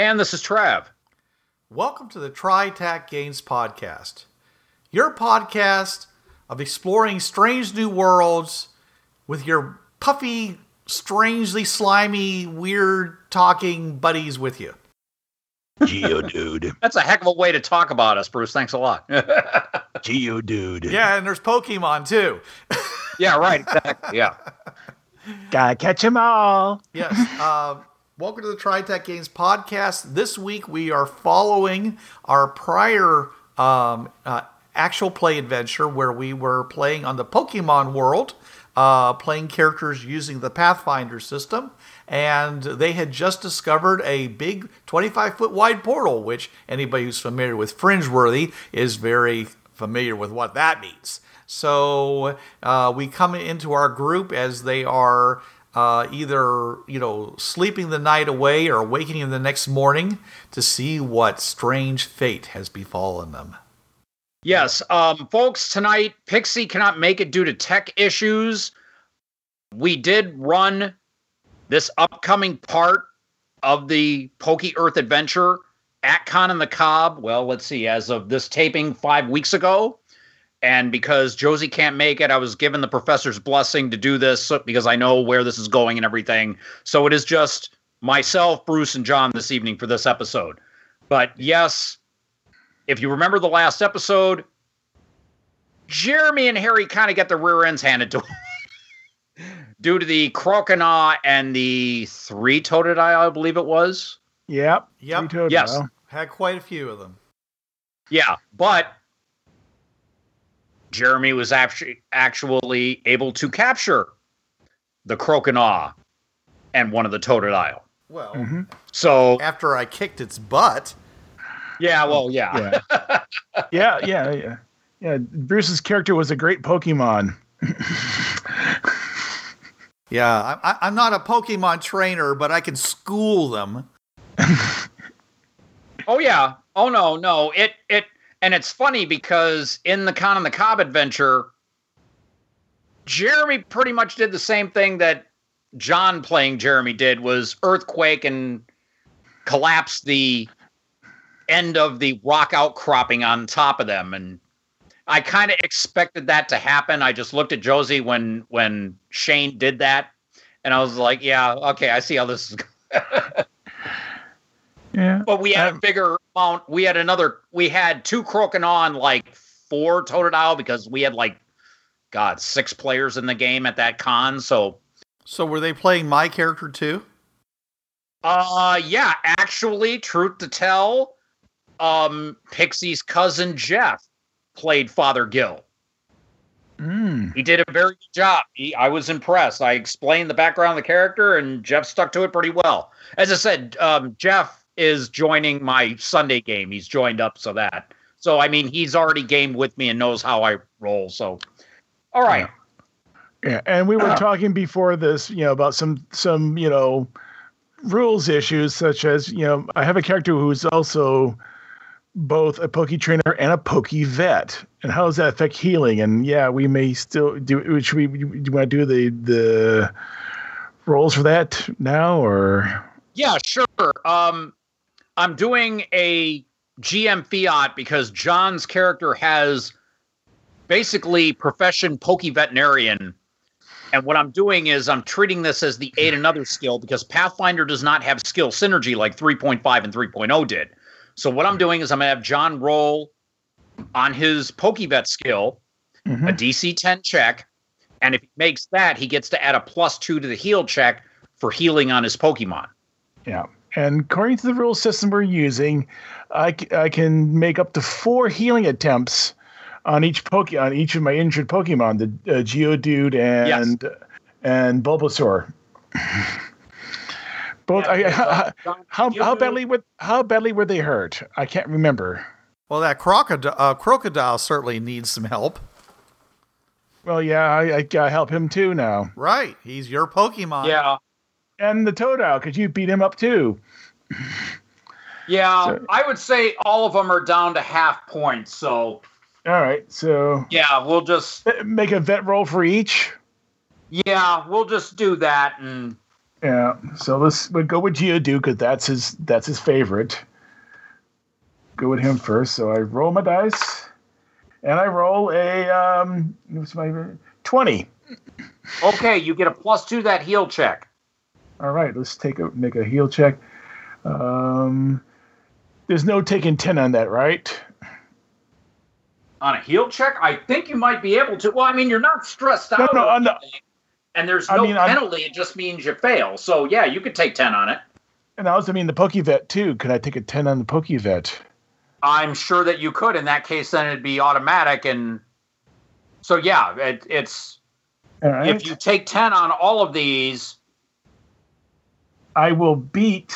And this is Trav. Welcome to the TriTac Games Podcast, your podcast of exploring strange new worlds with your puffy, strangely slimy, weird talking buddies with you. Geodude. That's a heck of a way to talk about us, Bruce. Thanks a lot. Geodude. Yeah, and there's Pokemon too. yeah, right. Exactly. Yeah. Gotta catch 'em all. yes. Uh, welcome to the TriTac Games Podcast. This week we are following our prior um, uh, actual play adventure where we were playing on the Pokemon world, uh, playing characters using the Pathfinder system. And they had just discovered a big 25 foot wide portal, which anybody who's familiar with Fringeworthy is very familiar with what that means. So uh, we come into our group as they are uh, either you know sleeping the night away or awakening the next morning to see what strange fate has befallen them. Yes, um, folks, tonight Pixie cannot make it due to tech issues. We did run this upcoming part of the Pokey Earth adventure at Con and the Cob. Well, let's see, as of this taping five weeks ago. And because Josie can't make it, I was given the professor's blessing to do this because I know where this is going and everything. So it is just myself, Bruce, and John this evening for this episode. But yes, if you remember the last episode, Jeremy and Harry kind of get their rear ends handed to them due to the Croconaw and the three Totodile, I believe it was. Yep. Yep. Yes. Had quite a few of them. Yeah, but Jeremy was actually actually able to capture the Croconaw and one of the Totodile. Well, Mhm. So after I kicked its butt, yeah, well, yeah. Yeah. yeah, yeah, yeah. Yeah, Bruce's character was a great Pokemon. yeah, I, I, I'm not a Pokemon trainer, but I can school them. Oh yeah. Oh no, no. It it and it's funny because in the Con on the Cob adventure, Jeremy pretty much did the same thing that John playing Jeremy did was earthquake and collapse the end of the rock outcropping on top of them and I kind of expected that to happen. I just looked at Josie when when Shane did that and I was like, yeah, okay, I see how this is going. Yeah. But we had a Um, bigger amount. We had another. We had two Croconaw like four Totodile because we had like, God, six players in the game at that con. So, So were they playing my character too? uh, yeah, actually, truth to tell, um, Pixie's cousin Jeff played Father Gill. Mm. He did a very good job. He, I was impressed. I explained the background of the character, and Jeff stuck to it pretty well. As I said, um, Jeff is joining my Sunday game. He's joined up so that. So I mean, he's already gamed with me and knows how I roll. So, all right. Yeah, and we were talking before this, you know, about some some you know rules issues, such as you know, I have a character who's also both a Poke trainer and a Poke vet, and how does that affect healing? And yeah, we may still do. Should we do you want to do the the rolls for that now, or Yeah, sure. Um, I'm doing a GM Fiat because John's character has basically profession Poke veterinarian And what I'm doing is I'm treating this as the aid another skill because Pathfinder does not have skill synergy like 3.5 and 3.0 did. So what I'm doing is I'm gonna have John roll on his Pokevet skill a Mhm. DC 10 check, and if he makes that, he gets to add a plus two to the heal check for healing on his Pokemon. Yeah. And according to the rule system we're using, I, I can make up to four healing attempts on each poke on each of my injured Pokemon, the uh, Geodude and and Bulbasaur. Both. I, Yeah, how, how how badly were how badly were they hurt? I can't remember. Well, that crocodile, uh, crocodile certainly needs some help. Well, yeah, I, I gotta help him too now. Right. He's your Pokemon. Yeah, And the Totodile, because you beat him up too. yeah. So- I would say all of them are down to half points. So All right, so yeah, we'll just uh, make a vet roll for each. yeah, we'll just do that and Yeah, so let's we'll go with Geodude because that's his that's his favorite. Go with him first. So I roll my dice, and I roll a um, what's my twenty. okay, you get a plus two to that heal check. All right, let's take a make a heal check. Um, there's no taking ten on that, right? On a heal check, I think you might be able to. Well, I mean, you're not stressed No, out. no, I'm anything, and there's I no mean, I'm- penalty. It just means you fail. So yeah, you could take ten on it. And I also mean the Pokevet too. Could I take a ten on the Pokevet? I'm sure that you could. In that case, then it'd be automatic. And so, yeah, it, it's right. if you take 10 on all of these, I will beat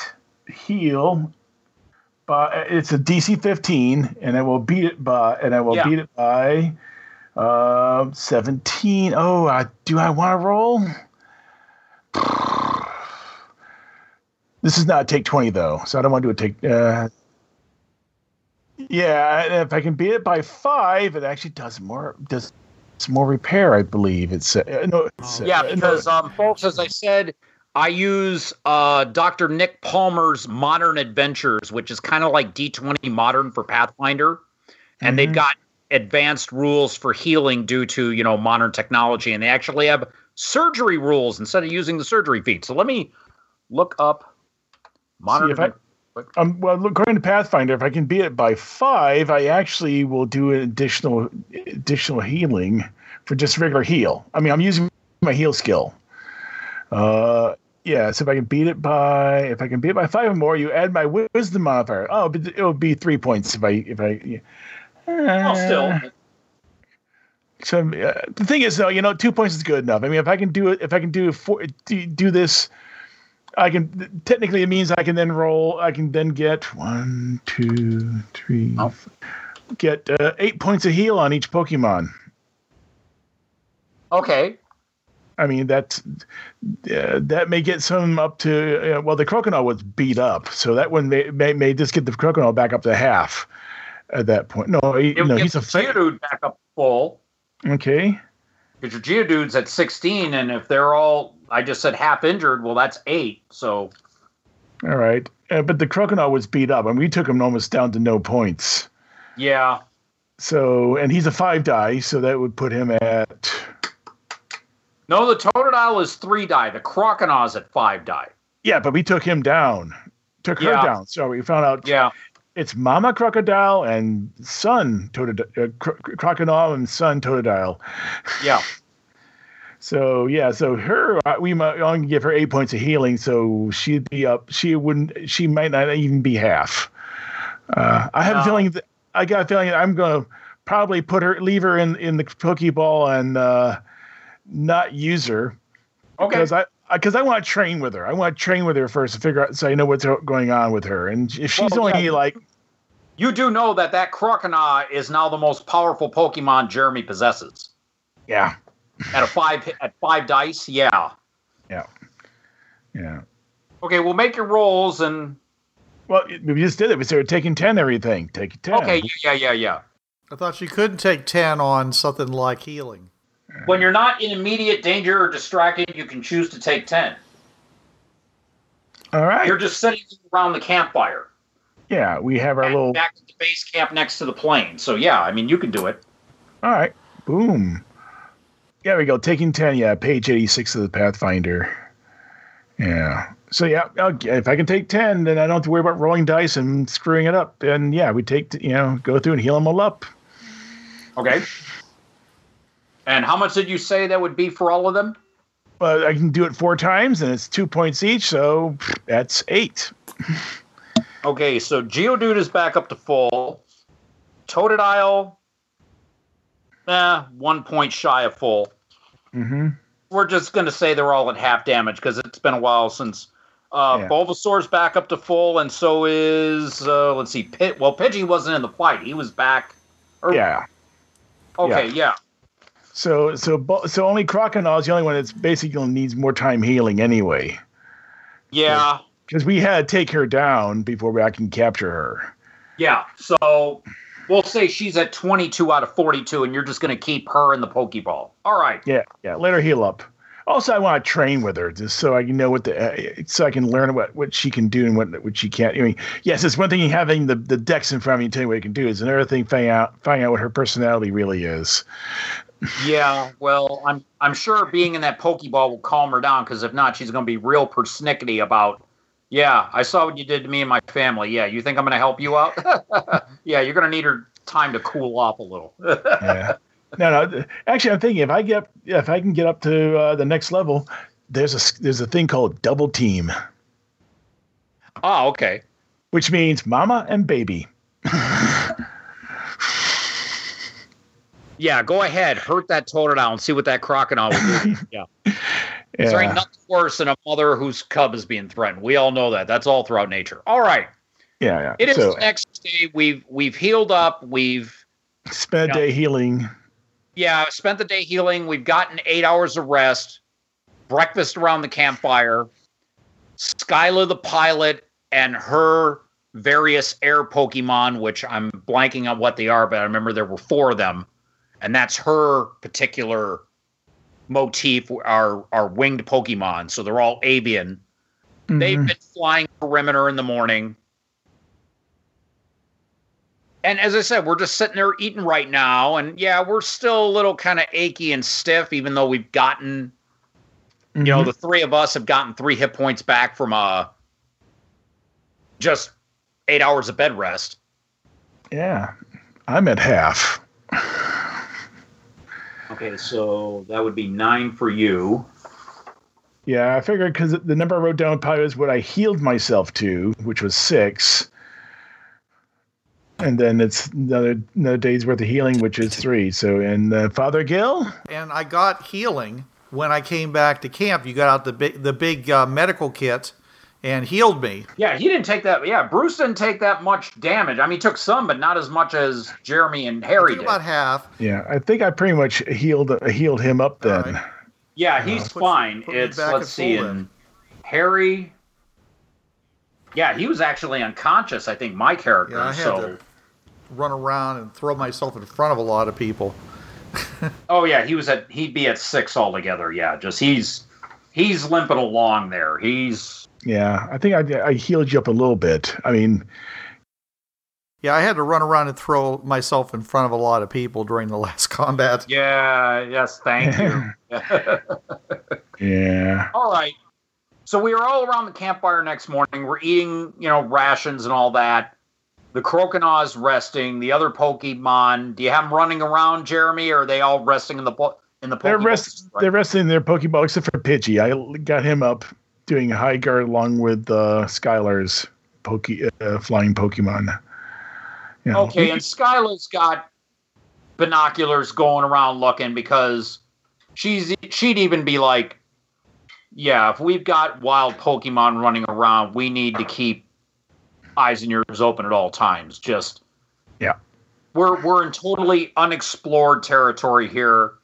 heal, but it's a DC 15, and I will beat it by, and I will Yeah. beat it by uh, 17. Oh, I, do I want to roll? This is not take 20 though, so I don't want to do a take. Uh, yeah, if I can beat it by five, it actually does more. Does some more repair, I believe. It's uh, no, it's, yeah, uh, no- because, um, folks, as I said, I use uh, Dr. Nick Palmer's Modern Adventures, which is kind of like D20 Modern for Pathfinder. And they've Mhm. got advanced rules for healing due to, you know, modern technology. And they actually have surgery rules instead of using the surgery feat. So let me look up Modern I- Um, well, look, according to Pathfinder, if I can beat it by five, I actually will do an additional additional healing for just regular heal. I mean, I'm using my heal skill. Uh, yeah, so if I can beat it by if I can beat it by five or more, you add my wisdom modifier. Oh, but it would be three points if I if I. Yeah. Well, still, So uh, the thing is, though, you know, two points is good enough. I mean, if I can do it, if I can do four, do, do this, I can. Technically, it means I can then roll. I can then get one, two, three, Oh. get uh, eight points of heal on each Pokemon. okay. I mean, that uh, that may get some up to. Uh, well, the Crocodile was beat up, so that one may may, may just get the Crocodile back up to half at that point. No, he, It no, he's a Geodude back up full. okay. Because your Geodude's at 16, and if they're all, I just said half injured, well, that's eight. So, All right, uh, but the Crocodile was beat up, and we took him almost down to no points. yeah. So, and he's a five die, so that would put him at. No, the Totodile is three die. The Croconaw's at five die. Yeah, but we took him down, took her Yeah. down. So we found out Yeah. it's Mama Crocodile and son Totodile, uh, Cro- Crocodile and son Totodile. Yeah. So yeah, so her uh, we might only give her eight points of healing, so she'd be up. She wouldn't. She might not even be half. Uh, I have a feeling. That, I got a feeling that I'm gonna probably put her, leave her in in the Pokeball and uh, not use her Okay. because I because I, want to train with her. I want to train with her first to figure out so I know what's going on with her. And if she's Well, only yeah. like You do know that that Croconaw is now the most powerful Pokemon Jeremy possesses. yeah At a five at five dice, yeah. yeah. Yeah. Okay, we'll make your rolls and Well, we just did it. We started taking ten everything. Take ten. okay, yeah, yeah, yeah. I thought you couldn't take 10 on something like healing. When you're not in immediate danger or distracted, you can choose to take ten. All right. You're just sitting around the campfire. Yeah, we have our back, little. back at the base camp next to the plane. So yeah, I mean you can do it. All right. Boom. There we go. Taking 10. Yeah, page 86 of the Pathfinder. Yeah. So, yeah, if I can take 10, then I don't have to worry about rolling dice and screwing it up. And yeah, we take, you know, go through and heal them all up. Okay. And how much did you say that would be for all of them? But I can do it four times and it's two points each. So that's eight. Okay, so Geodude is back up to full. Totodile, eh, one point shy of full. Mm-hmm. We're just going to say they're all at half damage because it's been a while since uh, Yeah. Bulbasaur's back up to full, and so is uh, let's see, Pit. Well, Pidgey wasn't in the fight; he was back. Or- Yeah. Okay, yeah. So, so, so only Crocodile is the only one that's basically needs more time healing anyway. yeah, Because we had to take her down before I can capture her. yeah. So we'll say she's at twenty-two out of forty-two, and you're just going to keep her in the Pokeball. All right. Yeah, yeah. Let her heal up. Also, I want to train with her just so I can know what the uh, so I can learn what, what she can do and what what she can't. I mean, yes, it's one thing having the the dex in front of me and telling you what you can do. It's another thing finding out finding out what her personality really is. Yeah, well, I'm I'm sure being in that Pokeball will calm her down because if not, she's going to be real persnickety about. Yeah, I saw what you did to me and my family. Yeah, you think I'm going to help you out? yeah, you're going to need her time to cool off a little. Yeah. no, no. Actually, I'm thinking if I get if I can get up to uh, the next level, there's a there's a thing called double team, oh, okay. which means mama and baby. Yeah, go ahead, hurt that Totodile and see what that crocodile will do. yeah. There ain't nothing worse than a mother whose cub is being threatened. We all know that. That's all throughout nature. All right. Yeah, yeah. It is so next day. We've we've healed up. We've spent a Yeah. day healing. yeah, spent the day healing. We've gotten eight hours of rest, breakfast around the campfire. Skyla the pilot and her various air Pokemon, which I'm blanking on what they are, but I remember there were four of them, and that's her particular motif. Are are winged Pokemon, so they're all avian. They've Mhm. been flying perimeter in the morning. And as I said, we're just sitting there eating right now. And yeah, we're still a little kind of achy and stiff, even though we've gotten, you know, Mhm. the three of us have gotten three hit points back from uh, just eight hours of bed rest. yeah, I'm at half. Okay, so that would be nine for you. Yeah, I figured because the number I wrote down probably was what I healed myself to, which was six. And then it's another another day's worth of healing, which is three. So, and uh, Father Gill, and I got healing when I came back to camp. You got out the big the big uh, medical kit and healed me. Yeah, he didn't take that. Yeah, Bruce didn't take that much damage. I mean, he took some, but not as much as Jeremy and Harry did. about half. yeah, I think I pretty much healed uh, healed him up then. All right. Yeah, he's Put- fine. put me it's let's see, full and. Harry. Yeah, he was actually unconscious. I think my character. Yeah, I had so, to run around and throw myself in front of a lot of people. oh yeah, he was at. He'd be at six altogether. Yeah, just he's he's limping along there. He's Yeah, I think I, I healed you up a little bit. I mean, Yeah, I had to run around and throw myself in front of a lot of people during the last combat. yeah. Yes, thank you. yeah, all right. So we were all around the campfire next morning. We're eating, you know, rations and all that. The Croconaw's resting. The other Pokemon. Do you have them running around, Jeremy, or are they all resting in the po- in the they're Pokeball? rest they're resting in their Pokeball except for Pidgey. I got him up doing high guard along with uh, Skyla's Poke uh, flying Pokemon. You know, Okay, and Skyla's got binoculars going around looking because she's she'd even be like, yeah, if we've got wild Pokemon running around, we need to keep eyes and ears open at all times. Just Yeah. we're we're in totally unexplored territory here.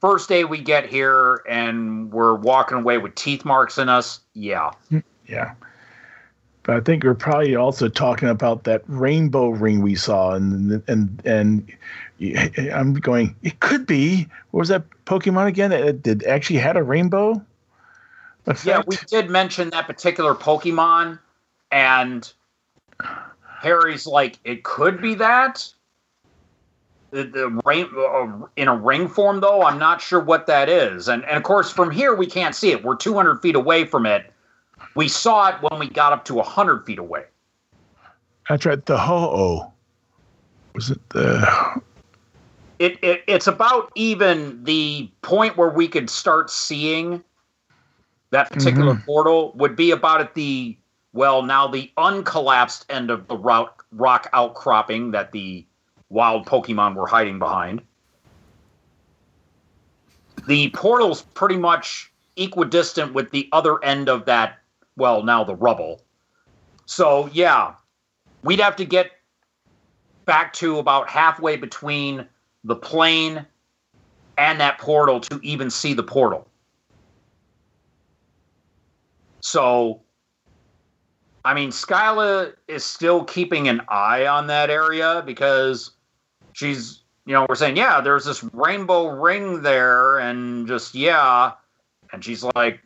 First day we get here and we're walking away with teeth marks in us. Yeah. Yeah. But I think we're probably also talking about that rainbow ring we saw, and and and I'm going. It could be. What was that Pokemon again? It did actually had a rainbow. Effect? Yeah, we did mention that particular Pokemon, and Harry's like, it could be that. The, the rain uh, in a ring form though. I'm not sure what that is, and and of course from here we can't see it. We're 200 feet away from it. We saw it when we got up to 100 feet away. That's right. The ho-oh. Was it the? It, it it's about even the point where we could start seeing that particular portal would be about at the well now the uncollapsed end of the rock rock outcropping that the wild Pokemon were hiding behind. The portal's pretty much equidistant with the other end of that, well, now the rubble. So, yeah, we'd have to get back to about halfway between the plane and that portal to even see the portal. So, I mean, Skyla is still keeping an eye on that area because she's, you know, we're saying, yeah, there's this rainbow ring there, and just, yeah. And she's like,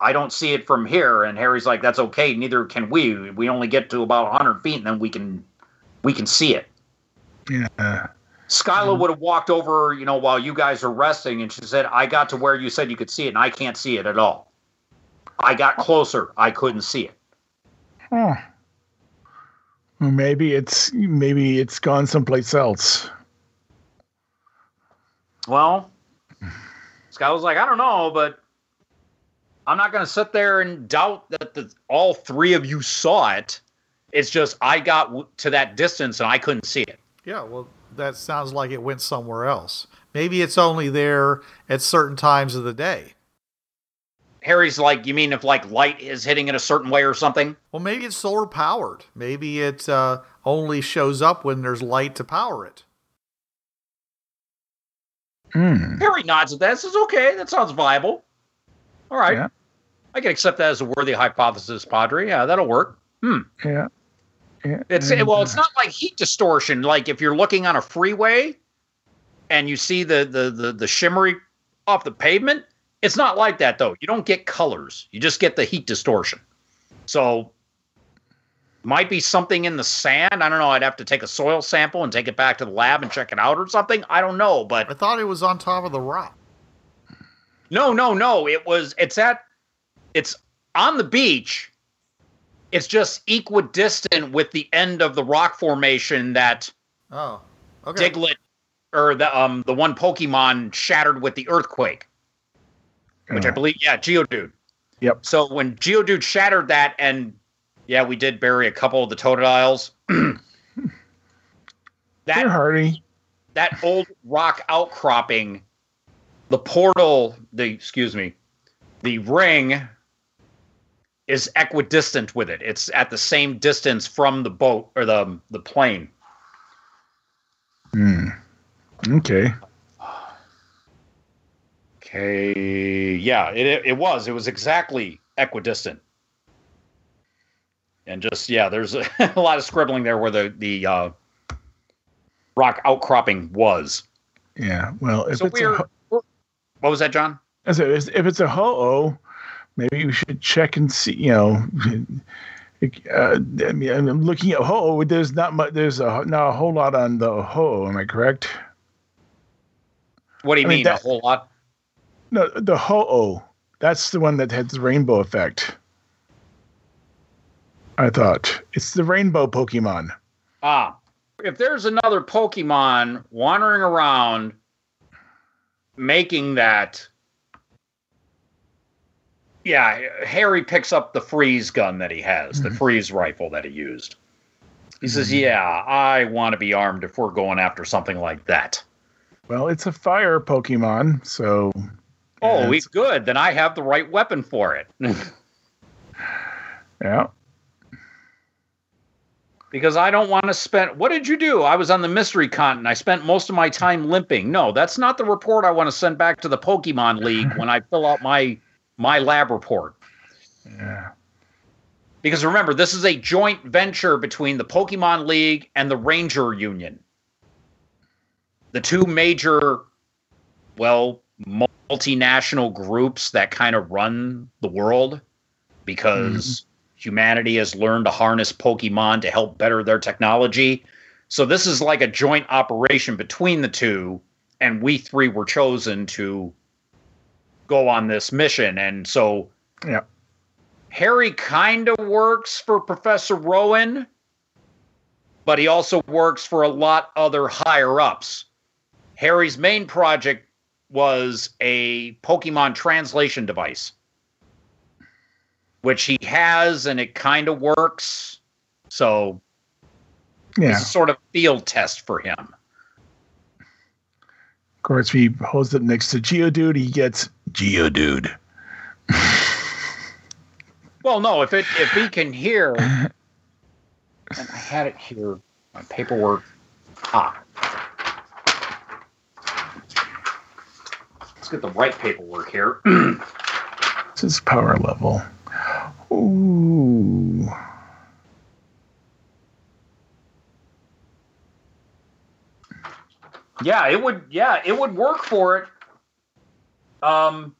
I don't see it from here. And Harry's like, that's okay. Neither can we. We only get to about 100 feet, and then we can, we can see it. Yeah. Skyla mm-hmm. would have walked over, you know, while you guys are resting, and she said, I got to where you said you could see it, and I can't see it at all. I got closer. I couldn't see it. Huh. Well, maybe it's maybe it's gone someplace else. Well, Scott was like, I don't know, but I'm not going to sit there and doubt that the, all three of you saw it. It's just I got w- to that distance and I couldn't see it. Yeah, well, that sounds like it went somewhere else. Maybe it's only there at certain times of the day. Harry's like, you mean if like light is hitting it a certain way or something? Well, maybe it's solar powered. Maybe it uh, only shows up when there's light to power it. Hmm. Harry nods at that. Says, okay, that sounds viable. All right. Yeah. I can accept that as a worthy hypothesis, Padre. Yeah, that'll work. Hmm. Yeah. Yeah. It's and, well, it's not like heat distortion. Like if you're looking on a freeway and you see the the the, the shimmery off the pavement, it's not like that though. You don't get colors. You just get the heat distortion. So might be something in the sand. I don't know. I'd have to take a soil sample and take it back to the lab and check it out or something. I don't know, but I thought it was on top of the rock. no, no, no. It was. It's at. It's on the beach. It's just equidistant with the end of the rock formation that Oh, okay. Diglett or the um the one Pokemon shattered with the earthquake, which I believe yeah Geodude. Yep. So when Geodude shattered that, and yeah, we did bury a couple of the Totodiles. That hardy. that old rock outcropping, the portal, the excuse me, the ring is equidistant with it. It's at the same distance from the boat or the the plane. Hmm. Okay. Okay, yeah, it it was. It was exactly equidistant. And just yeah, there's a, a lot of scribbling there where the the uh, rock outcropping was. Yeah. Well, if so it's we're, a, ho- we're- what was that, John? I said, if it's a ho-oh, maybe we should check and see. You know, uh, I mean, I'm looking at ho-oh. There's not much. There's a not a whole lot on the ho-oh. Am I correct? What do you I mean, mean that- a whole lot? No, the ho-oh. That's the one that had the rainbow effect. I thought it's the rainbow Pokemon. Ah, if there's another Pokemon wandering around making that, yeah, Harry picks up the freeze gun that he has, the freeze rifle that he used. He says, "Yeah, I want to be armed if we're going after something like that." Well, it's a fire Pokemon, so. Oh, we good. Then I have the right weapon for it. Yeah. because I don't want to spend. What did you do? I was on the mystery continent. I spent most of my time limping. No, that's not the report I want to send back to the Pokemon League when I fill out my my lab report. Yeah. Because remember, this is a joint venture between the Pokemon League and the Ranger Union. The two major, well, multinational groups that kind of run the world because mm-hmm. humanity has learned to harness Pokemon to help better their technology. So this is like a joint operation between the two, and we three were chosen to go on this mission. And so Yeah. Harry kind of works for Professor Rowan, but he also works for a lot other higher ups. Harry's main project was a Pokemon translation device, which he has, and it kind of works. So Yeah. it's a sort of field test for him. Of course, we holds it next to Geodude. He gets Geodude. Well, no, if it if he can hear, and I had it here, my paperwork. Ah, get the right paperwork here. this is power level. Ooh. yeah, it would. Yeah, it would work for it. Um,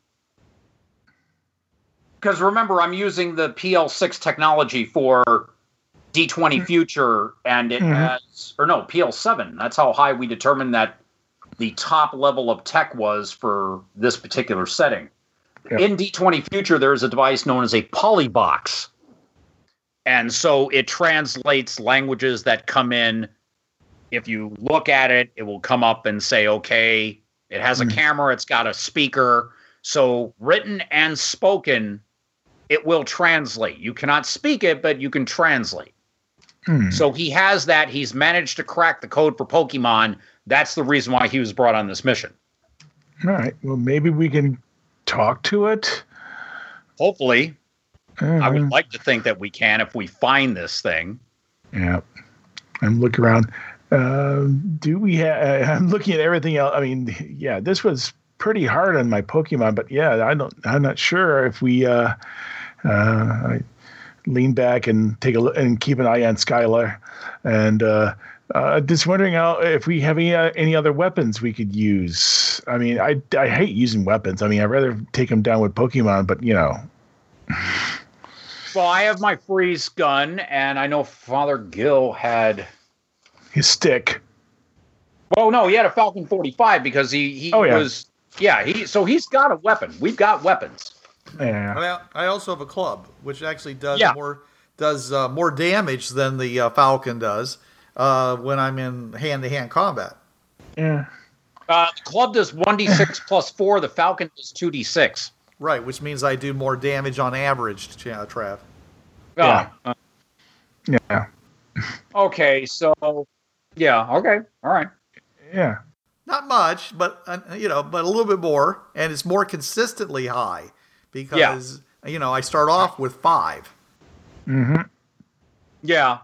because remember, I'm using the PL6 technology for D20 Future, and it Mhm. has, or no, PL7. That's how high we determined that the top level of tech was for this particular setting. Yep. In D20 Future, there's a device known as a polybox. And so it translates languages that come in. If you look at it, it will come up and say, okay, it has a Hmm. camera, it's got a speaker. So written and spoken, it will translate. You cannot speak it, but you can translate. Hmm. So he has that. He's managed to crack the code for Pokemon. That's the reason why he was brought on this mission. All right. Well, maybe we can talk to it. Hopefully, I would Mhm. like to think that we can if we find this thing. Yeah. I'm looking around. Uh, do we have? I'm looking at everything else. I mean, yeah, this was pretty hard on my Pokemon, but yeah, I don't. I'm not sure if we. Uh, uh, I lean back and take a look and keep an eye on Skyla, and uh, uh, just wondering how if we have any uh, any other weapons we could use. I mean, I I hate using weapons. I mean, I'd rather take them down with Pokemon, but you know, Well, I have my freeze gun, and I know Father Gill had. his stick. Well, no, he had a Falcon 45 because he he Oh, yeah. was. Yeah, he so he's got a weapon. We've got weapons. Yeah. I, I also have a club, which actually does Yeah. more does uh, more damage than the uh, Falcon does uh, when I'm in hand to hand combat. Yeah. Uh, the club does 1d6 plus 4. The Falcon does 2d6. Right, which means I do more damage on average, Ch- uh, Trav. Yeah. Uh, Yeah. okay, so. Yeah, okay. All right. Yeah. Not much, but uh, you know, but a little bit more, and it's more consistently high because you know I start off with five. Mm-hmm. Yeah.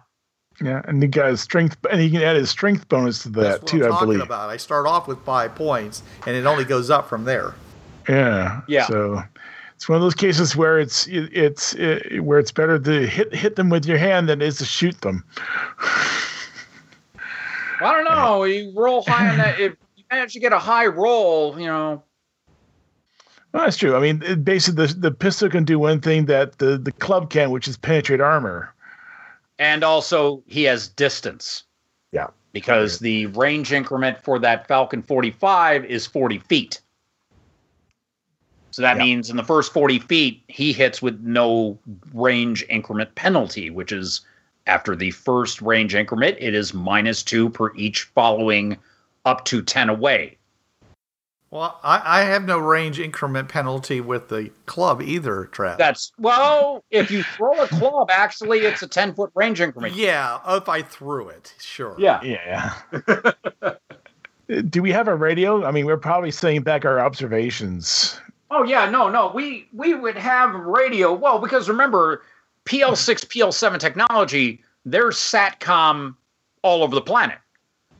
Yeah, and he got his strength, and he can add his strength bonus to That's that what too, I'm I believe. about. I start off with five points, and it only goes up from there. Yeah, Yeah. So it's one of those cases where it's it, it's it, where it's better to hit hit them with your hand than it is to shoot them. I don't know. You roll high on that. If you manage to get a high roll, you know. Well, that's true. I mean, it, basically, the the pistol can do one thing that the the club can, which is penetrate armor. And also, he has distance. Yeah. Because the range increment for that Falcon 45 is 40 feet. So that Yeah. means in the first 40 feet, he hits with no range increment penalty, which is after the first range increment, it is minus two per each following up to 10 away. Well, I, I have no range increment penalty with the club either, Trav. That's, well, if you throw a club, actually, it's a 10 foot range increment. yeah, if I threw it, sure. Yeah. Yeah. do we have a radio? I mean, we're probably sending back our observations. Oh yeah, no, no. We we would have radio. Well, because remember, PL6, PL7 technology, there's satcom all over the planet.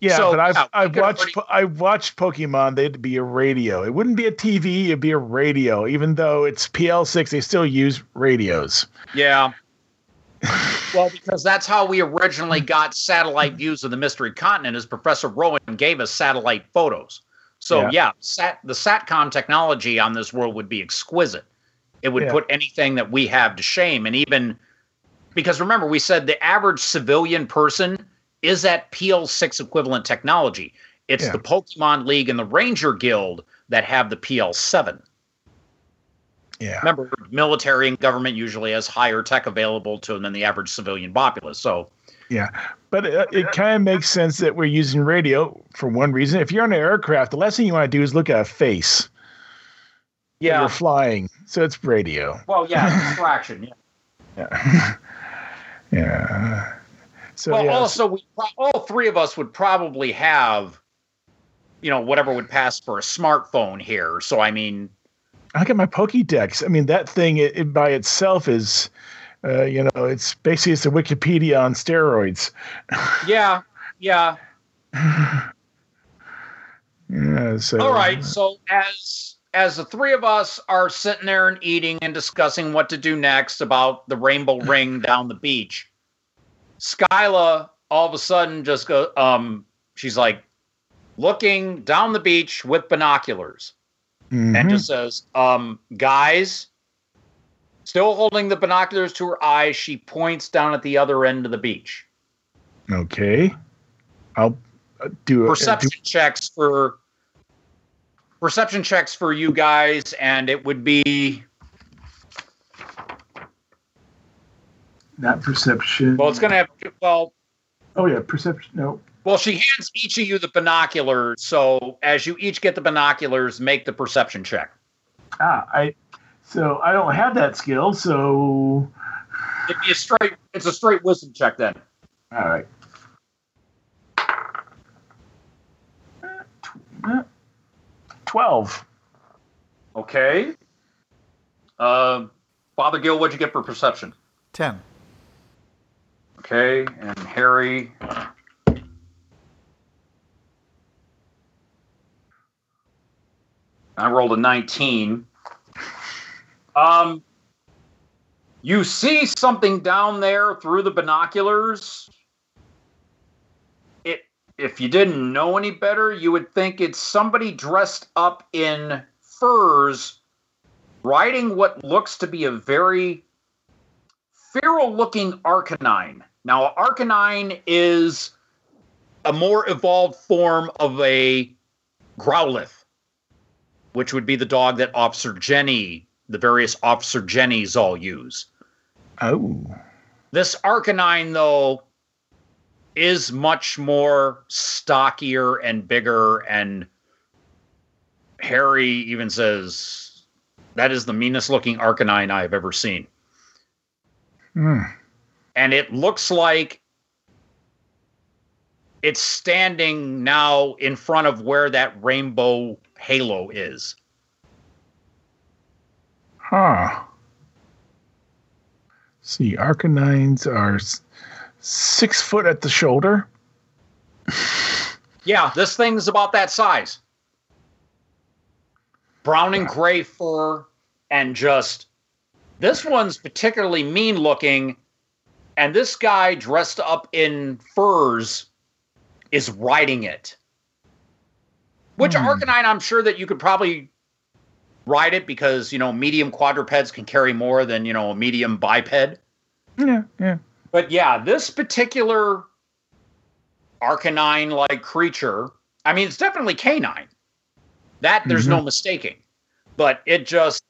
Yeah, So, but I've yeah, I've watched already- I've watched Pokemon. They'd be a radio. It wouldn't be a TV. It'd be a radio. Even though it's PL6, they still use radios. Yeah. well, because that's how we originally got satellite views of the Mystery Continent, as Professor Rowan gave us satellite photos. So Yeah. yeah, sat the satcom technology on this world would be exquisite. It would Yeah. put anything that we have to shame, and even because remember we said the average civilian person is that PL6 equivalent technology. It's Yeah. the Pokemon League and the Ranger Guild that have the PL7. Yeah. Remember, military and government usually has higher tech available to them than the average civilian populace. So, Yeah, but uh, it, it kind of makes sense that we're using radio for one reason. If you're on an aircraft, the last thing you want to do is look at a face. yeah. you're flying, so it's radio. Well, yeah, distraction. Yeah. Yeah, yeah. So well, yeah, also, we, all three of us would probably have, you know, whatever would pass for a smartphone here. So, I mean, I got my Pokédex. I mean, that thing it, it by itself is, uh, you know, it's basically it's a Wikipedia on steroids. yeah, yeah. Yeah. So All right. So as as the three of us are sitting there and eating and discussing what to do next about the rainbow ring down the beach, Skyla all of a sudden just go um she's like looking down the beach with binoculars and Mhm. just says, um, guys, still holding the binoculars to her eyes, she points down at the other end of the beach. okay. I'll uh, do a perception checks for perception checks for you guys and it would be Not perception. well it's gonna have well Oh yeah, perception. No. well she hands each of you the binoculars so as you each get the binoculars make the perception check Ah, I. So I don't have that skill. So it'd be a straight it's a straight wisdom check then all right. Twelve. okay um father gill what'd you get for perception 10. Okay and harry I rolled a 19. Um, you see something down there through the binoculars. It, if you didn't know any better, you would think it's somebody dressed up in furs, riding what looks to be a very feral-looking Arcanine. Now, Arcanine is a more evolved form of a Growlithe which would be the dog that Officer Jenny, the various Officer Jennies all use. Oh. This Arcanine, though, is much more stockier and bigger, and Harry even says that is the meanest looking Arcanine I have ever seen. Hmm. And it looks like it's standing now in front of where that rainbow halo is. Huh. See, Arcanines are six foot at the shoulder. Yeah, this thing's about that size. Brown and gray fur, and just this one's particularly mean looking. And this guy dressed up in furs is riding it. Which Hmm. Arcanine, I'm sure that you could probably ride it because, you know, medium quadrupeds can carry more than, you know, a medium biped. Yeah, yeah. But yeah, this particular Arcanine like creature, I mean, it's definitely canine. That there's no mistaking. But it just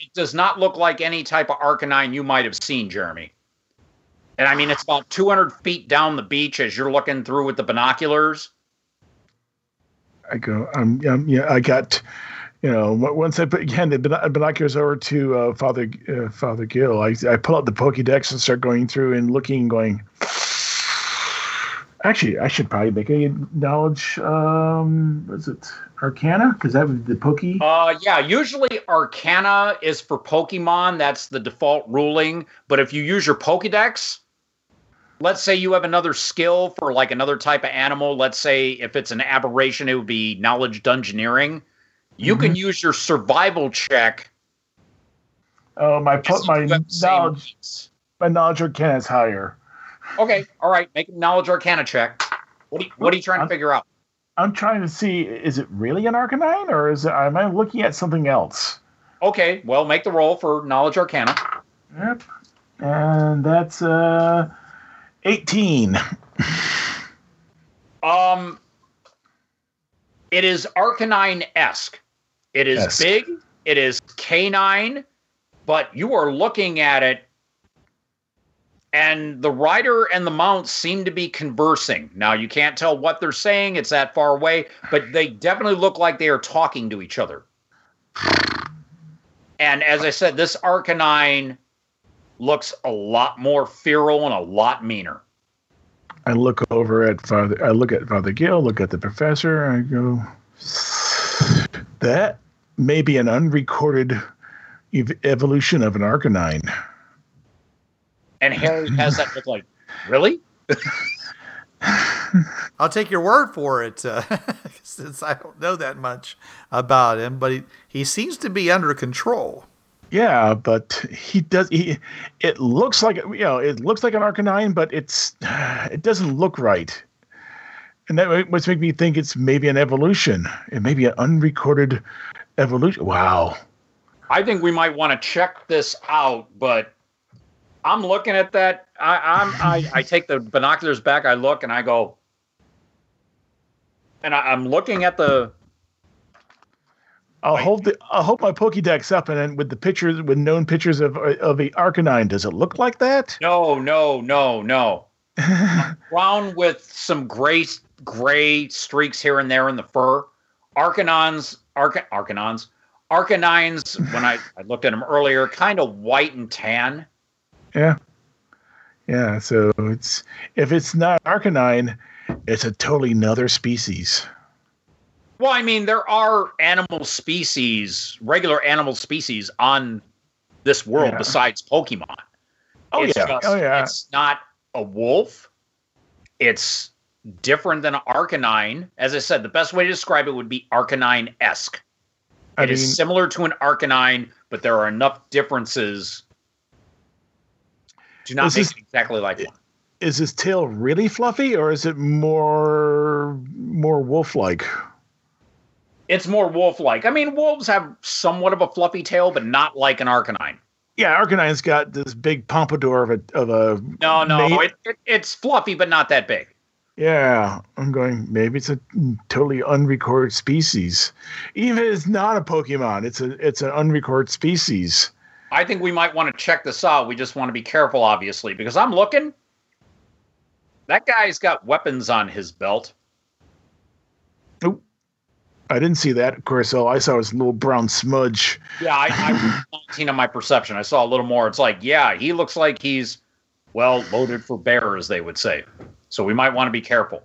it does not look like any type of Arcanine you might have seen, Jeremy. And I mean, it's about 200 feet down the beach as you're looking through with the binoculars. I go. Um, um, yeah, I got. You know, once I put again the binoculars over to uh, Father uh, Father Gill, I I pull out the Pokédex and start going through and looking, and going. Actually, I should probably make a knowledge. Um, was it Arcana? Because that was the Poke. Uh, yeah, usually Arcana is for Pokemon. That's the default ruling. But if you use your Pokedex, let's say you have another skill for like another type of animal. Let's say if it's an aberration, it would be Knowledge Dungeoneering. You can use your survival check. Oh, my po- my you have the same knowledge my knowledge Arcana is higher. Okay, all right. Make a Knowledge Arcana check. What are you, what are you trying to I'm- figure out? I'm trying to see is it really an Arcanine or is it am I looking at something else? Okay, well, make the roll for Knowledge Arcana. Yep. And that's uh 18. Um, it is Arcanine esque. It is Esque. big. It is canine, but you are looking at it, and the rider and the mount seem to be conversing. Now you can't tell what they're saying; it's that far away, but they definitely look like they are talking to each other. And as I said, this Arcanine looks a lot more feral and a lot meaner. I look over at Father. I look at Father Gill. Look at the professor. I go, that may be an unrecorded ev- evolution of an Arcanine. And Harry has that look like, really? I'll take your word for it, uh, since I don't know that much about him. But he, he seems to be under control. Yeah, but he does. He, it looks like you know, it looks like an Arcanine, but it's it doesn't look right. And that what's make me think it's maybe an evolution. It may be an unrecorded evolution. Wow. I think we might want to check this out, but I'm looking at that. I, I'm I, I take the binoculars back, I look and I go, and I, I'm looking at the I'll hold the I'll hold my Pokédex up, and then with the pictures with known pictures of of the Arcanine, does it look like that? no, no, no, no. brown with some gray gray streaks here and there in the fur. Arcanons, Arca, Arcanons, Arcanines. When I, I looked at them earlier, kind of white and tan. Yeah. Yeah. So it's if it's not Arcanine, it's a totally another species. Well, I mean, there are animal species, regular animal species on this world Yeah. besides Pokemon. Oh It's yeah. just- oh yeah. It's not a wolf. It's different than an Arcanine. As I said, the best way to describe it would be Arcanine esque. It is mean, similar to an Arcanine, but there are enough differences to not This make is- it exactly like one. is his tail really fluffy, or is it more more wolf like? It's more wolf-like. I mean, wolves have somewhat of a fluffy tail, but not like an Arcanine. Yeah, Arcanine's got this big pompadour of a of a. No, no, it, it, it's fluffy, but not that big. Yeah, I'm going. Maybe it's a totally unrecorded species. Even if it's not a Pokemon, it's a it's an unrecorded species. I think we might want to check this out. We just want to be careful, obviously, because I'm looking. That guy's got weapons on his belt. Nope. I didn't see that. Of course, all I saw was a little brown smudge. Yeah, I, I was 19 on my perception. I saw a little more. It's like, yeah, he looks like he's well loaded for bear, as they would say. So we might want to be careful.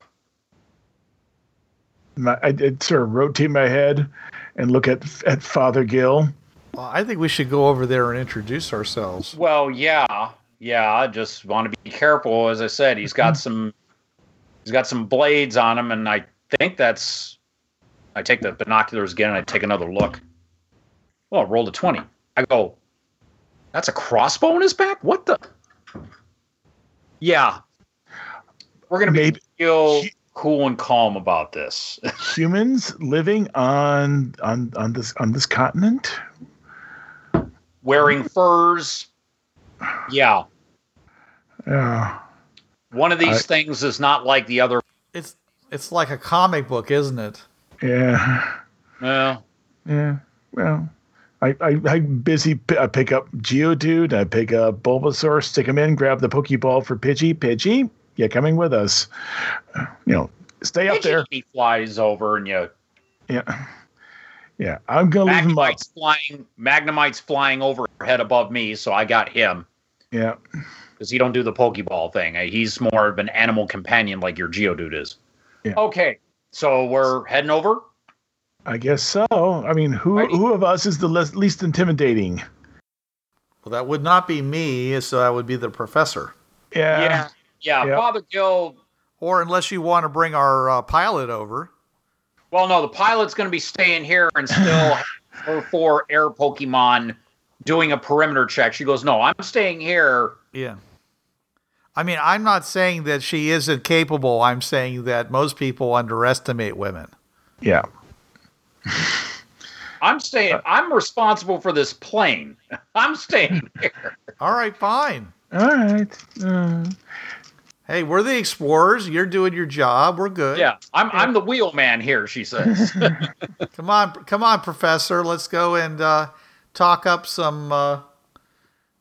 My, I did sort of rotate my head and look at at Father Gill. Well, I think we should go over there and introduce ourselves. Well, yeah, yeah. I just want to be careful. As I said, he's got some, he's got some blades on him, and I think that's. I take the binoculars again, and I take another look. Well, I rolled a twenty. I go, that's a crossbow in his back. What the? Yeah, we're gonna be Maybe real cool and calm about this. humans living on on on this on this continent. Wearing furs. Yeah, Yeah. one of these I- things is not like the other. It's it's like a comic book, isn't it? Yeah. Uh, Yeah. Well, I, I, I busy p- I pick up Geodude, I pick up Bulbasaur, stick him in, grab the Pokeball for Pidgey. Pidgey, you're coming with us. You know, stay up there. He flies over, and you Yeah. Yeah. I'm gonna leave him up. Magnemite's flying. Magnemite's flying overhead above me, so I got him Yeah. because he don't do the Pokeball thing. Uh, He's more of an animal companion like your Geodude is. Yeah. Okay, so we're heading over. I guess so. I mean, who Righty. who of us is the les- least intimidating? Well, that would not be me, so that would be the professor. Yeah. yeah, yeah. yeah. Father Gill. Or unless you want to bring our uh, pilot over. Well, no, the pilot's going to be staying here and still her four air Pokemon doing a perimeter check. She goes, "No, I'm staying here." Yeah. I mean, I'm not saying that she isn't capable. I'm saying that most people underestimate women. Yeah. I'm staying. I'm responsible for this plane. I'm staying here. All right, fine. All right. Uh, Hey, we're the explorers. You're doing your job. We're good. Yeah, I'm I'm the wheelman here. She says. Come on, come on, Professor. Let's go and uh, talk up some uh,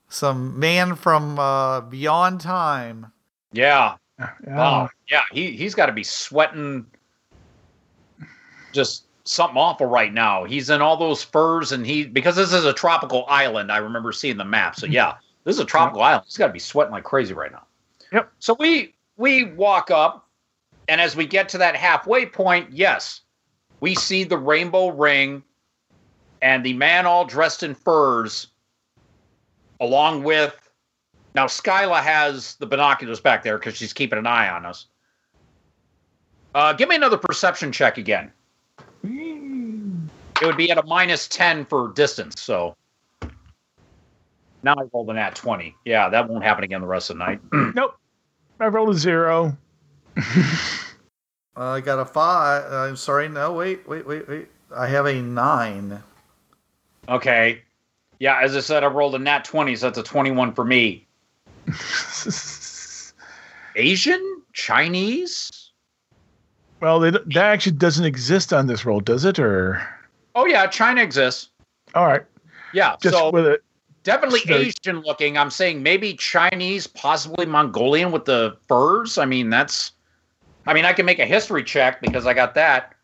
some man from uh, beyond time. yeah. Yeah. Oh, yeah. He he's got to be sweating just something awful right now. He's in all those furs, and he because this is a tropical island. I remember seeing the map. So yeah, this is a tropical island. He's got to be sweating like crazy right now. Yep. So we we walk up, and as we get to that halfway point, yes, we see the rainbow ring, and the man all dressed in furs, along with. Now Skyla has the binoculars back there because she's keeping an eye on us. Uh, give me another perception check again. It would be at a minus 10 for distance. So now I rolled an at 20. Yeah, that won't happen again the rest of the night. Nope. I rolled a zero. I got a five. I'm sorry. No, wait, wait, wait, wait. I have a nine. okay. Yeah, as I said, I rolled a nat 20, so that's a 21 for me. Asian? Chinese? well, they, that actually doesn't exist on this roll, does it? Or Oh, yeah, China exists. all right, Yeah, just so with it. Definitely Asian looking. I'm saying maybe Chinese, possibly Mongolian with the furs. I mean, that's. I mean, I can make a history check because I got that,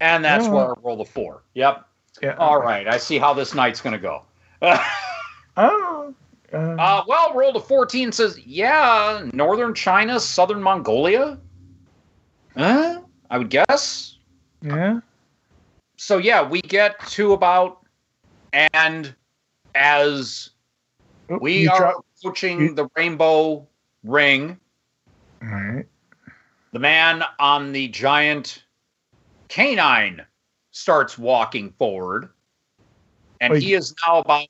and that's Yeah. where I roll the four. Yep. Yeah. All right. I see how this night's going to go. Oh. Uh, Uh, well, roll to 14 says, yeah, northern China, southern Mongolia. Huh? I would guess. yeah. So, yeah, we get to about, and as Oh, we are drop- approaching you- the rainbow ring, All right. the man on the giant canine starts walking forward. And Wait. he is now about,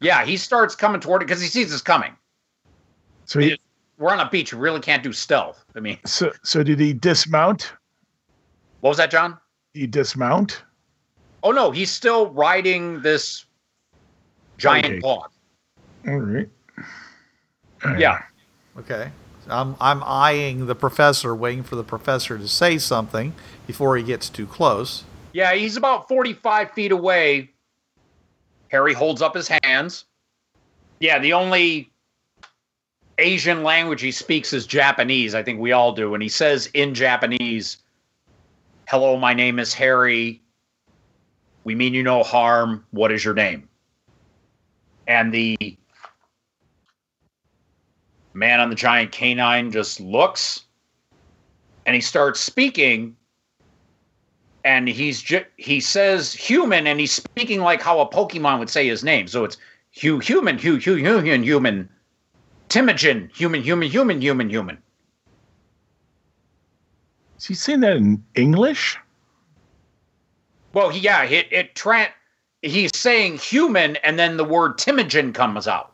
yeah, he starts coming toward it because he sees us coming. So he, We're on a beach. You really can't do stealth. I mean, so so did he dismount? what was that, John? He dismount? Oh, no, he's still riding this giant Okay. dog. All right. Oh, all right. Yeah. Okay. I'm I'm eyeing the professor, waiting for the professor to say something before he gets too close. Yeah, he's about 45 feet away. Harry holds up his hands. Yeah, the only Asian language he speaks is Japanese. I think we all do. And he says in Japanese, Hello, my name is Harry. We mean you no harm. What is your name? And the man on the giant canine just looks and he starts speaking and he's ju- he says human and he's speaking like how a pokemon would say his name so it's Hugh human Hugh Hugh human human Temujin human human human human human Is he saying that in English? well he, yeah it it he's saying human and then the word Temujin comes out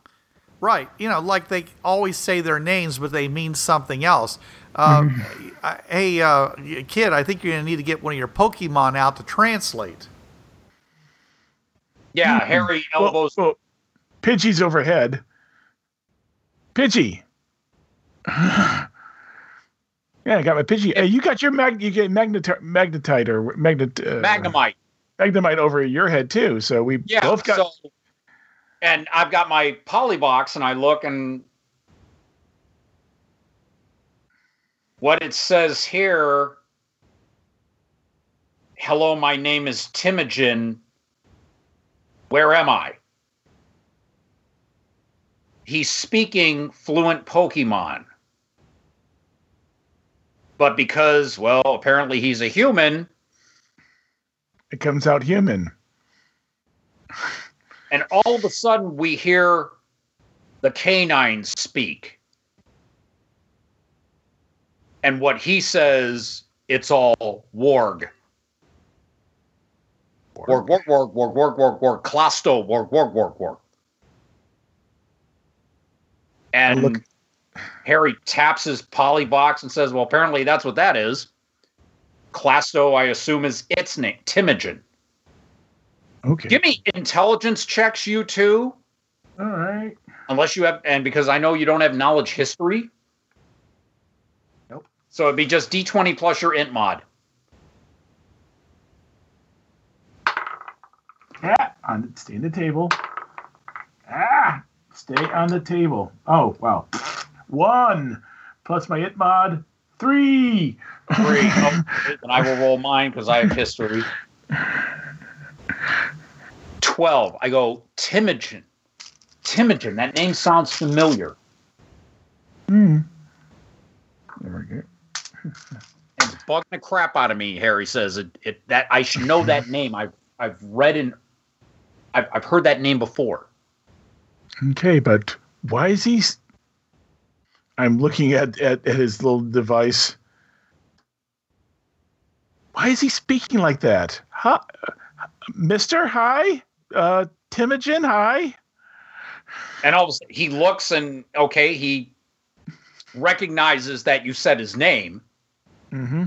Right. You know, like they always say their names, but they mean something else. Uh, I- hey, uh, kid, I think you're going to need to get one of your Pokemon out to translate. yeah Harry Well, elbows well, Pidgey's overhead. Pidgey. yeah, I got my Pidgey. Hey, you got your mag. You get magnetite, magnetite or magnet. Uh, Magnemite Magnemite over your head too. So we Yeah. both got. so, and I've got my poly box, and I look, and what it says here. Hello, my name is Temujin. Where am I? He's speaking fluent Pokemon. But because, well, apparently he's a human, it comes out human. and all of a sudden we hear the canines speak. And what he says, it's all warg. Warg, warg, warg, warg, warg, warg, warg, clasto, warg, warg, warg, warg. And look- Harry taps his poly box and says, Well, apparently that's what that is. Clasto, I assume, is its name, Temujin. Okay. Give me intelligence checks, you two. All right. Unless you have, and because I know you don't have knowledge history. Nope. So it'd be just D20 plus your int mod. Ah, on stay on the table. Ah, stay on the table. Oh wow, one plus my int mod three. Three. oh, and I will roll mine because I have history. 12. I go, Temujin. Temujin. That name sounds familiar. Hmm. There we go. It's bugging the crap out of me, Harry says. It, it that I should know that name. I've I've read in I've, I've heard that name before. Okay, but why is he? I'm looking at, at, at his little device. Why is he speaking like that? Hi, Mister, hi, uh, Temujin, hi. And all of a sudden he looks and okay, he recognizes that you said his name. Mm-hmm.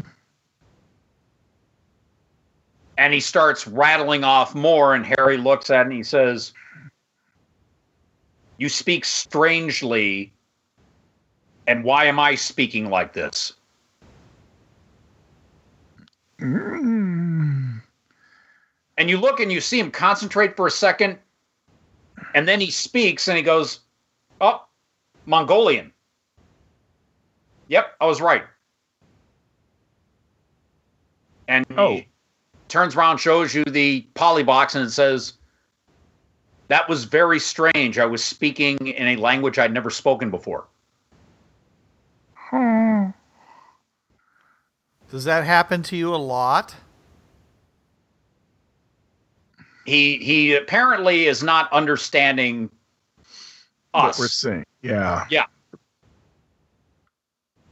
and he starts rattling off more and harry looks at it and he says you speak strangely and why am i speaking like this? Mm. and you look and you see him concentrate for a second and then he speaks and he goes oh mongolian. Yep i was right. And Oh. he turns around shows you the polybox and it says that was very strange. I was speaking in a language i'd never spoken before Does that happen to you a lot? he he apparently is not understanding What we're seeing. yeah, Yeah.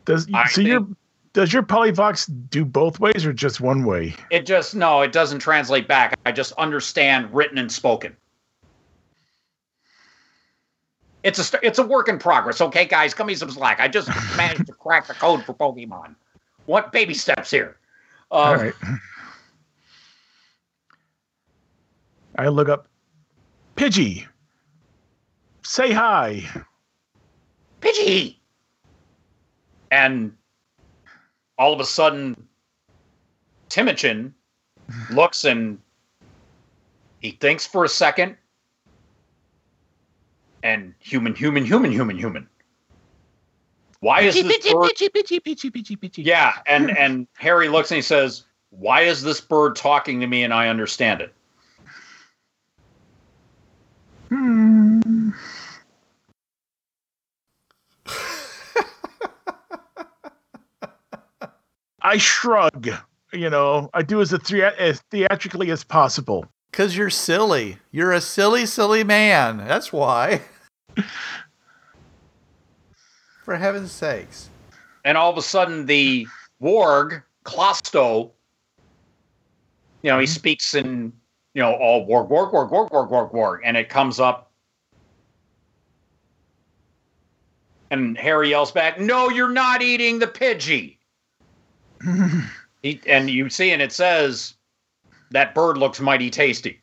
Does I so your does your polyvox do both ways or just one way? It just no, it doesn't translate back. I just understand written and spoken. It's a it's a work in progress. Okay, guys, come me some slack. I just managed to crack the code for Pokemon. What baby steps here? Uh, All right. I look up Pidgey. Say hi. Pidgey. And all of a sudden, Temujin looks and he thinks for a second. And human, human, human, human, human. Why is this bird? Yeah, and and Harry looks and he says, "Why is this bird talking to me and I understand it?" Hmm. I shrug. You know, I do as, a thea- as theatrically as possible. Because you're silly. You're a silly, silly man. That's why. For heaven's sakes. and all of a sudden the warg Klosto, you know, he mm-hmm. speaks in you know all warg warg warg warg warg warg warg, and it comes up, and Harry yells back, "No, you're not eating the Pidgey." he, and you see, and it says that bird looks mighty tasty.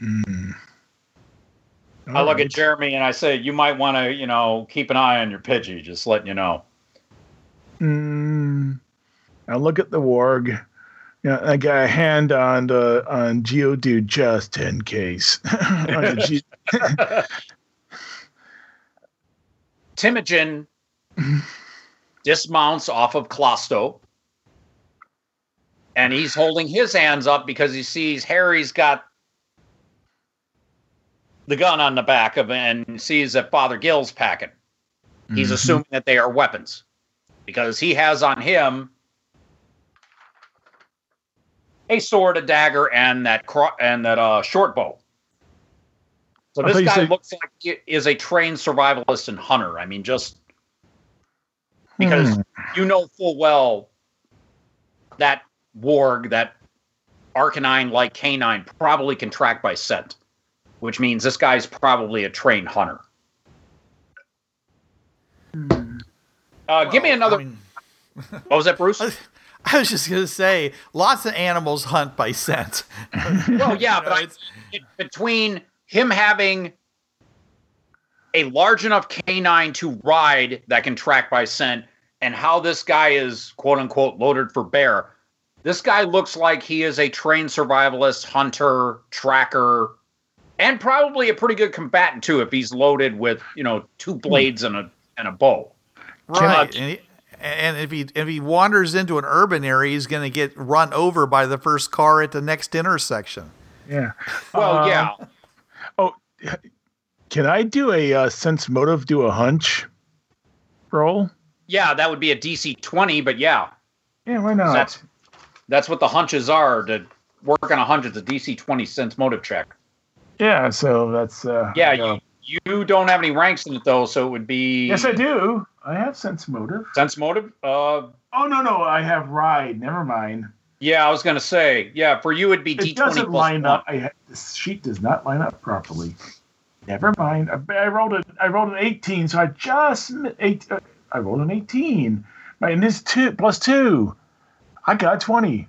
Mm. Hmm. I look at Jeremy and I say, "You might want to, you know, keep an eye on your Pidgey." Just letting you know. Mm, I look at the warg. Yeah, I got a hand on the on Geodude just in case. Ge- Temujin dismounts off of Klosto. And he's holding his hands up because he sees Harry's got the gun on the back of and sees that Father Gill's packing. He's Mhm. assuming that they are weapons because he has on him a sword, a dagger, and that cro- and that uh, short bow. So this guy looks like he is a trained survivalist and hunter. I mean, just because Hmm. you know full well that warg, that arcanine like canine, probably can track by scent, which means this guy's probably a trained hunter. Uh, give me another. I, mean, what was that, Bruce? I was just going to say lots of animals hunt by scent. well, yeah, You but I, it, between him having a large enough canine to ride that can track by scent and how this guy is quote unquote loaded for bear. This guy looks like he is a trained survivalist, hunter, tracker, and probably a pretty good combatant too if he's loaded with, you know, two blades and a and a bow. Right. And, he, and if he if he wanders into an urban area, he's going to get run over by the first car at the next intersection. Yeah. Well, Um, yeah. Oh, can I do a uh, sense motive, do a hunch roll? Yeah, that would be a DC 20, but yeah. Yeah, why not? That's that's what the hunches are. To work on a hunch, it's a DC 20 sense motive check. Yeah, so that's. Uh, Yeah, you, you don't have any ranks in it though, so it would be Yes, I do. I have sense motive. sense motive. Uh, Oh no, no, I have ride. Never mind. yeah, I was gonna say, yeah, for you it'd be It D20 doesn't plus line one. up. I, this sheet does not line up properly. Never mind. I, I rolled it. I rolled an eighteen, so I just eight. Uh, I rolled an eighteen. My and this two plus two. I got twenty.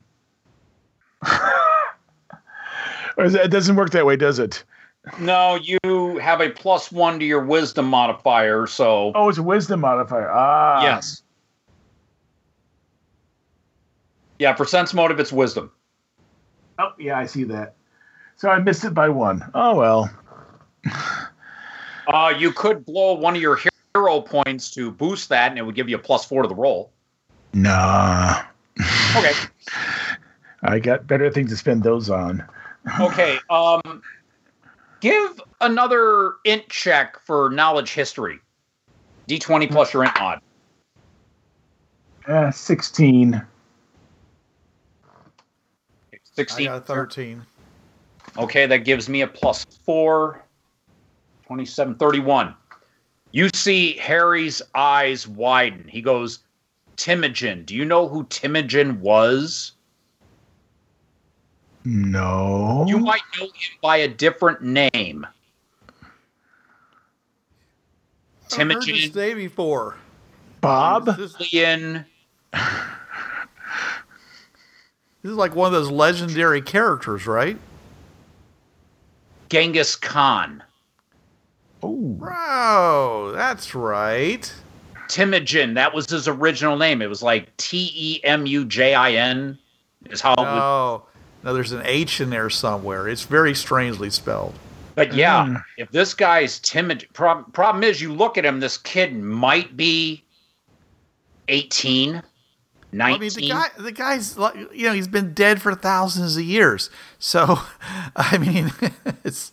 or that, it doesn't work that way, does it? No, you have a plus one to your wisdom modifier, so Oh, it's a wisdom modifier. Ah, yes. Yeah, for sense motive, it's wisdom. Oh, yeah, I see that. So I missed it by one. Oh well. Uh, you could blow one of your hero points to boost that, and it would give you a plus four to the roll. Nah. Okay. I got better things to spend those on. Okay. Um, give another int check for knowledge history. D20 plus your int mod. Uh, Sixteen. I 16. got thirteen. Okay, that gives me a plus four. 27, 31. You see Harry's eyes widen. He goes, Temujin. Do you know who Temujin was? No. You might know him by a different name. I've heard this Temujin day before. Bob? This is, Lillian. this is like one of those legendary characters, right? Genghis Khan. Oh. Bro, that's right. Temujin, that was his original name. It was like T E M U J I N, is how it would. Oh, no, no, there's an H in there somewhere. It's very strangely spelled. But yeah, Mm. if this guy's timid, prob- problem is you look at him, this kid might be 18, 19. I mean, the guy, the guy's you know, he's been dead for thousands of years. So, I mean, it's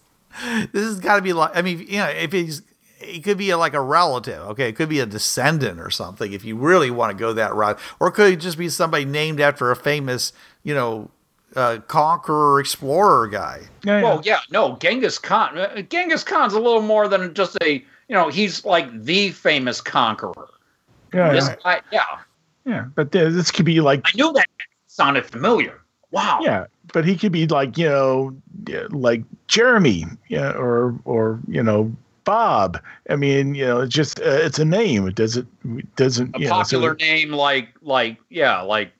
this has got to be like, I mean, you know, if he's, he could be like a relative. Okay, it could be a descendant or something if you really want to go that route, or it could just be somebody named after a famous, you know, uh, conqueror explorer guy. Yeah, yeah. Well, yeah, no, Genghis Khan. uh, Genghis Khan's a little more than just a, you know, he's like the famous conqueror. yeah, This yeah. guy, yeah, yeah. But uh, this could be like, I knew that sounded familiar. Wow. yeah, but he could be like, you know, like Jeremy, yeah, or or you know, Bob. I mean, you know, it's just uh, it's a name. It doesn't it doesn't A you know, so- popular name like, like, yeah, like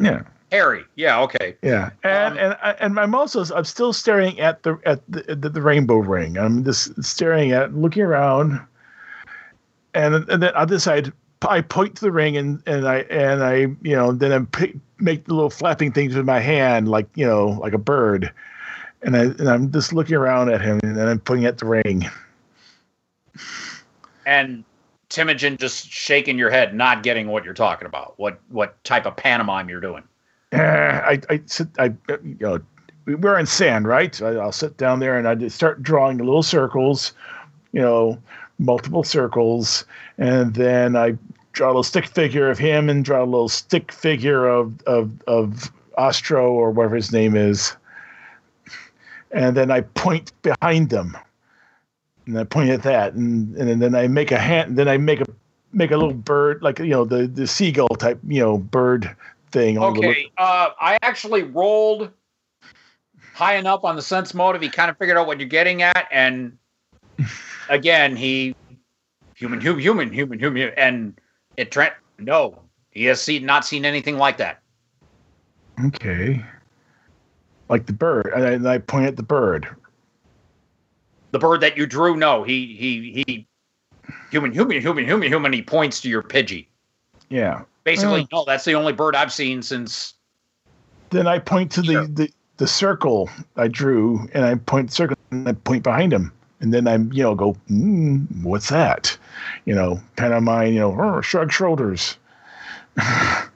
yeah. Harry. Yeah, okay. Yeah, and Um, and I- and I'm also I'm still staring at the at the, the, the rainbow ring. I'm just staring at, looking around, and and then on this side, I point to the ring and and I and I you know then I pick, make the little flapping things with my hand like you know like a bird, and I and I'm just looking around at him and then I'm pointing at the ring. and Temujin just shaking your head, not getting what you're talking about. What what type of pantomime you're doing? I I sit I uh, you know we're in sand right. I, I'll sit down there and I just start drawing little circles, you know, multiple circles, and then I draw a little stick figure of him and draw a little stick figure of of of Ostro or whatever his name is, and then I point behind them, and I point at that, and and then I make a hand, then I make a make a little bird like you know the the seagull type you know bird thing. on the Okay, uh, I actually rolled high enough on the sense motive. He kind of figured out what you're getting at, and again, he human, human, human, human, human, and it. Tra- no, he has seen not seen anything like that. Okay. Like the bird, and I, and I point at the bird. The bird that you drew, no, he he he human, human, human, human, human. He points to your Pidgey. Yeah. Basically, Mm. no, that's the only bird I've seen since. Then I point to the, Sure. the, the circle I drew, and I point circle, and I point behind him, and then I'm you know go, mm, what's that? You know, kind of my you know shrug shoulders.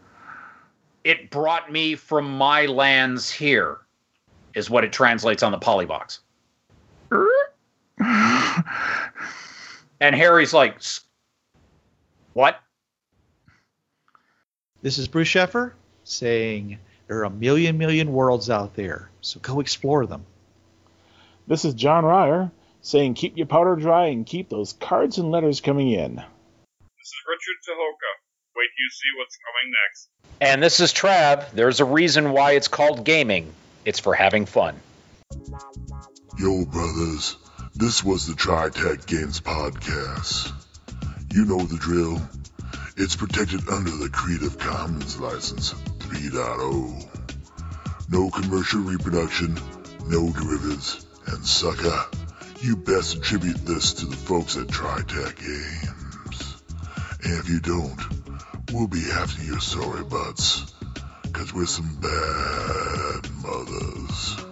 It brought me from my lands here, is what it translates on the polybox. And Harry's like, what? This is Bruce Sheffer saying there are a million million worlds out there, so go explore them. This is John Ryer saying, keep your powder dry and keep those cards and letters coming in. This is Richard Tahoka. Wait till you see what's coming next. And this is Trav. There's a reason why it's called gaming. It's for having fun. Yo, brothers, this was the TriTac Games Podcast. You know the drill. It's protected under the Creative Commons License 3.0. No commercial reproduction, no derivatives, and sucker, you best attribute this to the folks at TriTac Games. And if you don't, we'll be after your sorry butts, cause we're some bad mothers.